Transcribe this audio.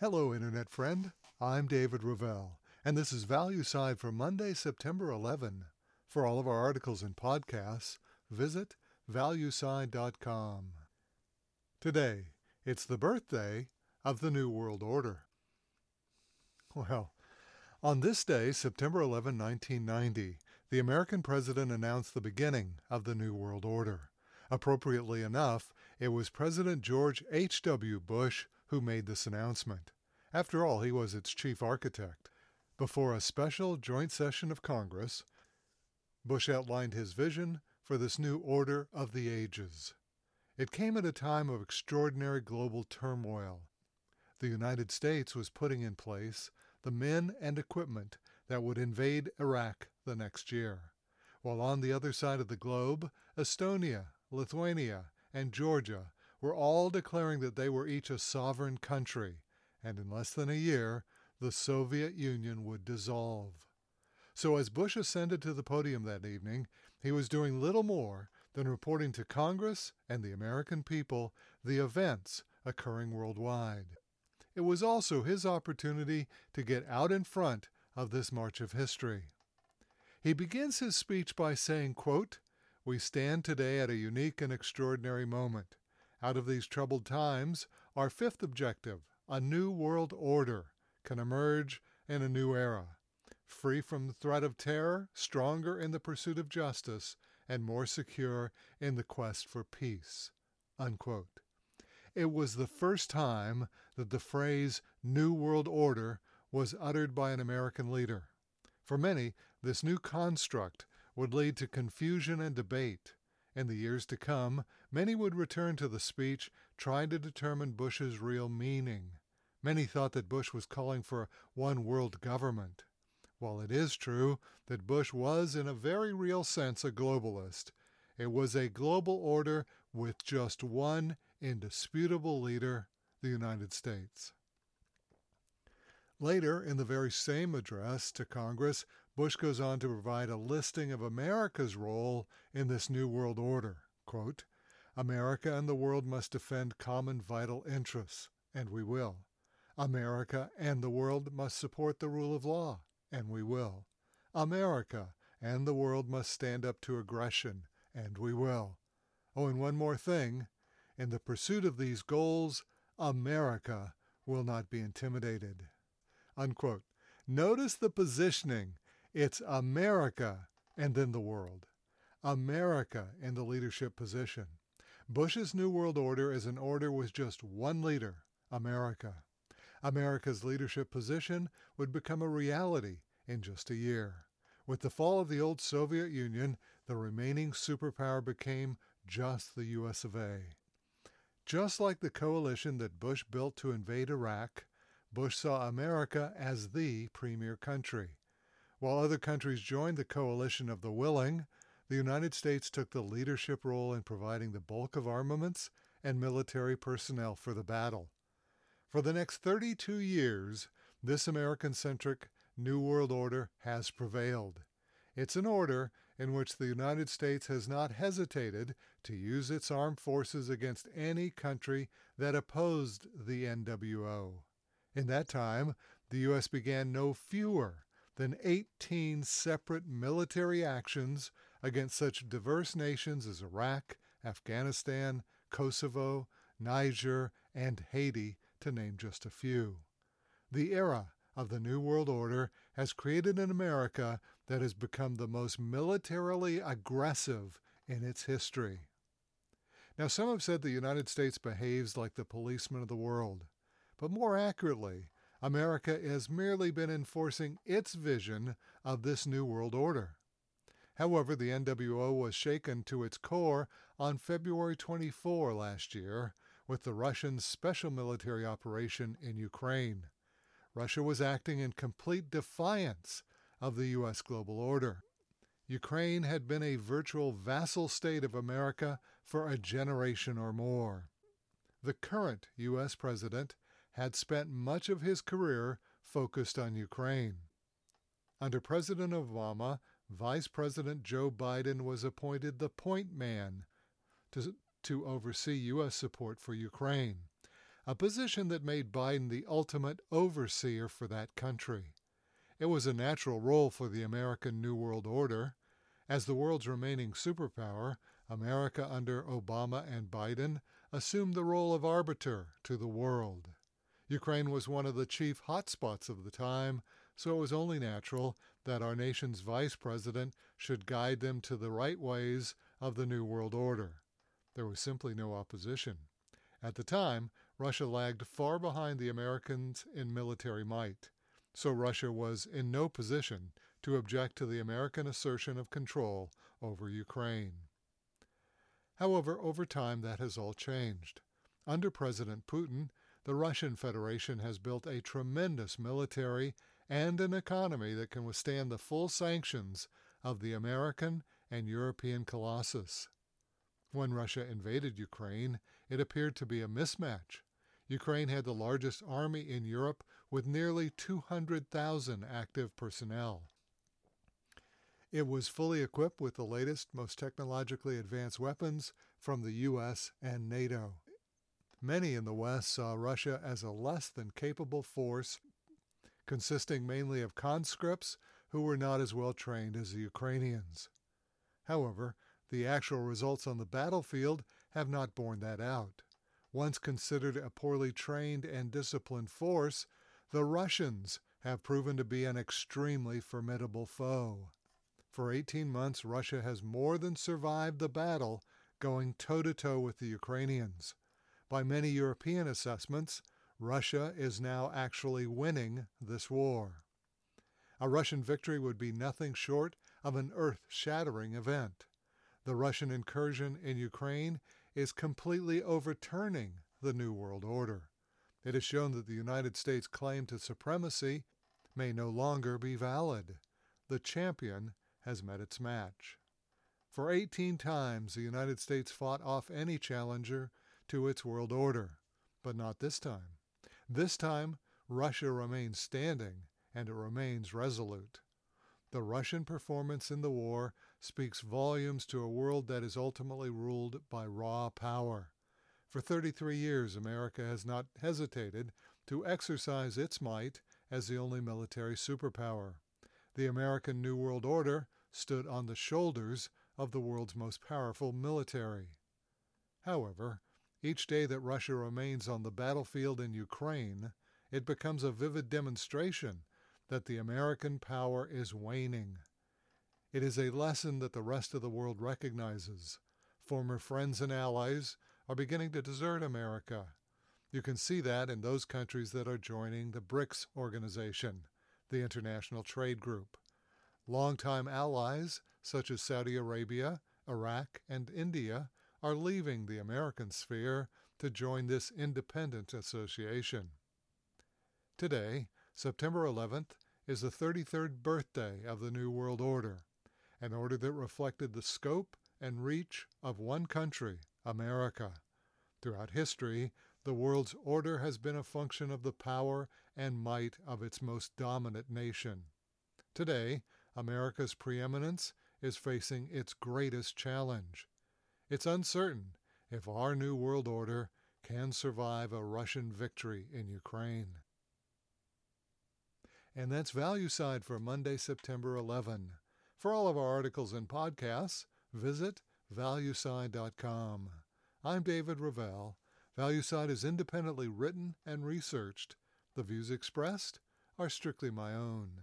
Hello, Internet friend. I'm David Ravel, and this is Value Side for Monday, September 11. For all of our articles and podcasts, visit valueside.com. Today, it's the birthday of the New World Order. Well, on this day, September 11, 1990, the American president announced the beginning of the New World Order. Appropriately enough, it was President George H.W. Bush who made this announcement. After all, he was its chief architect. Before a special joint session of Congress, Bush outlined his vision for this new order of the ages. It came at a time of extraordinary global turmoil. The United States was putting in place the men and equipment that would invade Iraq the next year, while on the other side of the globe, Estonia, Lithuania, and Georgia were all declaring that they were each a sovereign country, and in less than a year the Soviet Union would dissolve. So as Bush ascended to the podium that evening, he was doing little more than reporting to Congress and the American people the events occurring worldwide. It was also his opportunity to get out in front of this march of history. He begins his speech by saying, quote, we stand today at a unique and extraordinary moment. Out of these troubled times, our fifth objective, a new world order, can emerge in a new era. Free from the threat of terror, stronger in the pursuit of justice, and more secure in the quest for peace. Unquote. It was the first time that the phrase New World Order was uttered by an American leader. For many, this new construct would lead to confusion and debate. In the years to come, many would return to the speech trying to determine Bush's real meaning. Many thought that Bush was calling for one world government. While it is true that Bush was, in a very real sense, a globalist, it was a global order with just one indisputable leader, the United States. Later, in the very same address to Congress, Bush goes on to provide a listing of America's role in this New World Order. Quote, America and the world must defend common vital interests, and we will. America and the world must support the rule of law, and we will. America and the world must stand up to aggression, and we will. Oh, and one more thing. In the pursuit of these goals, America will not be intimidated. Unquote. Notice the positioning. It's America and then the world. America in the leadership position. Bush's New World Order is an order with just one leader, America. America's leadership position would become a reality in just a year. With the fall of the old Soviet Union, the remaining superpower became just the US of A. Just like the coalition that Bush built to invade Iraq, Bush saw America as the premier country. While other countries joined the coalition of the willing, the United States took the leadership role in providing the bulk of armaments and military personnel for the battle. For the next 32 years, this American centric New World Order has prevailed. It's an order in which the United States has not hesitated to use its armed forces against any country that opposed the NWO. In that time, the U.S. began no fewer than 18 separate military actions against such diverse nations as Iraq, Afghanistan, Kosovo, Niger, and Haiti, to name just a few. The era of the New World Order has created an America that has become the most militarily aggressive in its history. Now, some have said the United States behaves like the policeman of the world. But more accurately, America has merely been enforcing its vision of this New World Order. However, the NWO was shaken to its core on February 24 last year with the Russian special military operation in Ukraine. Russia was acting in complete defiance of the U.S. global order. Ukraine had been a virtual vassal state of America for a generation or more. The current U.S. president had spent much of his career focused on Ukraine. Under President Obama, Vice President Joe Biden was appointed the point man to, to oversee U.S. support for Ukraine. a position that made Biden the ultimate overseer for that country. It was a natural role for the American New World Order. As the world's remaining superpower, America under Obama and Biden assumed the role of arbiter to the world. Ukraine was one of the chief hotspots of the time, so it was only natural that our nation's vice president should guide them to the right ways of the New World Order. There was simply no opposition. At the time, Russia lagged far behind the Americans in military might so Russia was in no position to object to the American assertion of control over Ukraine. However, over time that has all changed. Under President Putin, the Russian Federation has built a tremendous military and an economy that can withstand the full sanctions of the American and European colossus. When Russia invaded Ukraine, it appeared to be a mismatch. Ukraine had the largest army in Europe with nearly 200,000 active personnel. It was fully equipped with the latest, most technologically advanced weapons from the U.S. and NATO. Many in the West saw Russia as a less than capable force, consisting mainly of conscripts who were not as well trained as the Ukrainians. However, the actual results on the battlefield have not borne that out. Once considered a poorly trained and disciplined force, the Russians have proven to be an extremely formidable foe. For 18 months, Russia has more than survived the battle, going toe to toe with the Ukrainians. By many European assessments, Russia is now actually winning this war. A Russian victory would be nothing short of an earth shattering event. The Russian incursion in Ukraine is completely overturning the New World Order. It has shown that the United States' claim to supremacy may no longer be valid. The champion has met its match. For 18 times, the United States fought off any challenger to its world order, but not this time. This time, Russia remains standing and it remains resolute. The Russian performance in the war speaks volumes to a world that is ultimately ruled by raw power. For 33 years, America has not hesitated to exercise its might as the only military superpower. The American New World Order stood on the shoulders of the world's most powerful military. However, each day that Russia remains on the battlefield in Ukraine, it becomes a vivid demonstration that the American power is waning. It is a lesson that the rest of the world recognizes. Former friends and allies are beginning to desert America. You can see that in those countries that are joining the BRICS organization, the international trade group. Longtime allies, such as Saudi Arabia, Iraq, and India, are leaving the American sphere to join this independent association. Today, September 11th, is the 33rd birthday of the New World Order, an order that reflected the scope and reach of one country, America. Throughout history, the world's order has been a function of the power and might of its most dominant nation. Today, America's preeminence is facing its greatest challenge. It's uncertain if our new world order can survive a Russian victory in Ukraine. And that's Value Side for Monday, September 11. For all of our articles and podcasts, visit valueside.com. I'm David Ravel. ValueSide is independently written and researched. The views expressed are strictly my own.